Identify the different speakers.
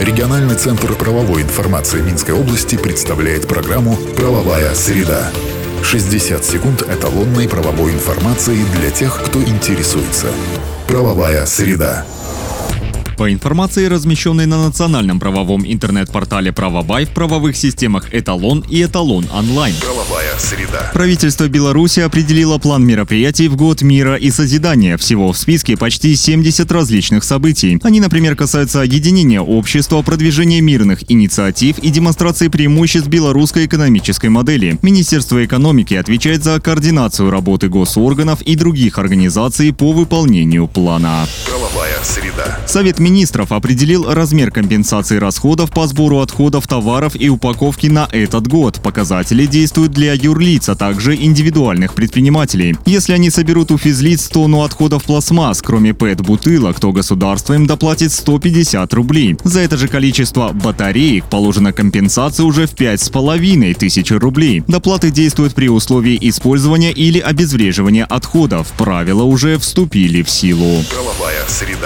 Speaker 1: Региональный центр правовой информации Минской области представляет программу «Правовая среда». 60 секунд эталонной правовой информации для тех, кто интересуется. Правовая среда.
Speaker 2: По информации, размещенной на национальном правовом интернет-портале «Правобай» в правовых системах «Эталон» и «Эталон онлайн».
Speaker 1: Правовая среда.
Speaker 2: Правительство Беларуси определило план мероприятий в год мира и созидания. Всего в списке почти 70 различных событий. Они, например, касаются объединения общества, продвижения мирных инициатив и демонстрации преимуществ белорусской экономической модели. Министерство экономики отвечает за координацию работы госорганов и других организаций по выполнению плана.
Speaker 1: Правовая среда.
Speaker 2: Совет министров определил размер компенсации расходов по сбору отходов товаров и упаковки на этот год. Показатели действуют для юрлиц, а также индивидуальных предпринимателей. Если они соберут у физлиц тонну отходов пластмасс, кроме ПЭТ-бутылок, то государство им доплатит 150 рублей. За это же количество батареек положена компенсация уже в 5,5 тысяч рублей. Доплаты действуют при условии использования или обезвреживания отходов. Правила уже вступили в силу.
Speaker 1: Правовая среда.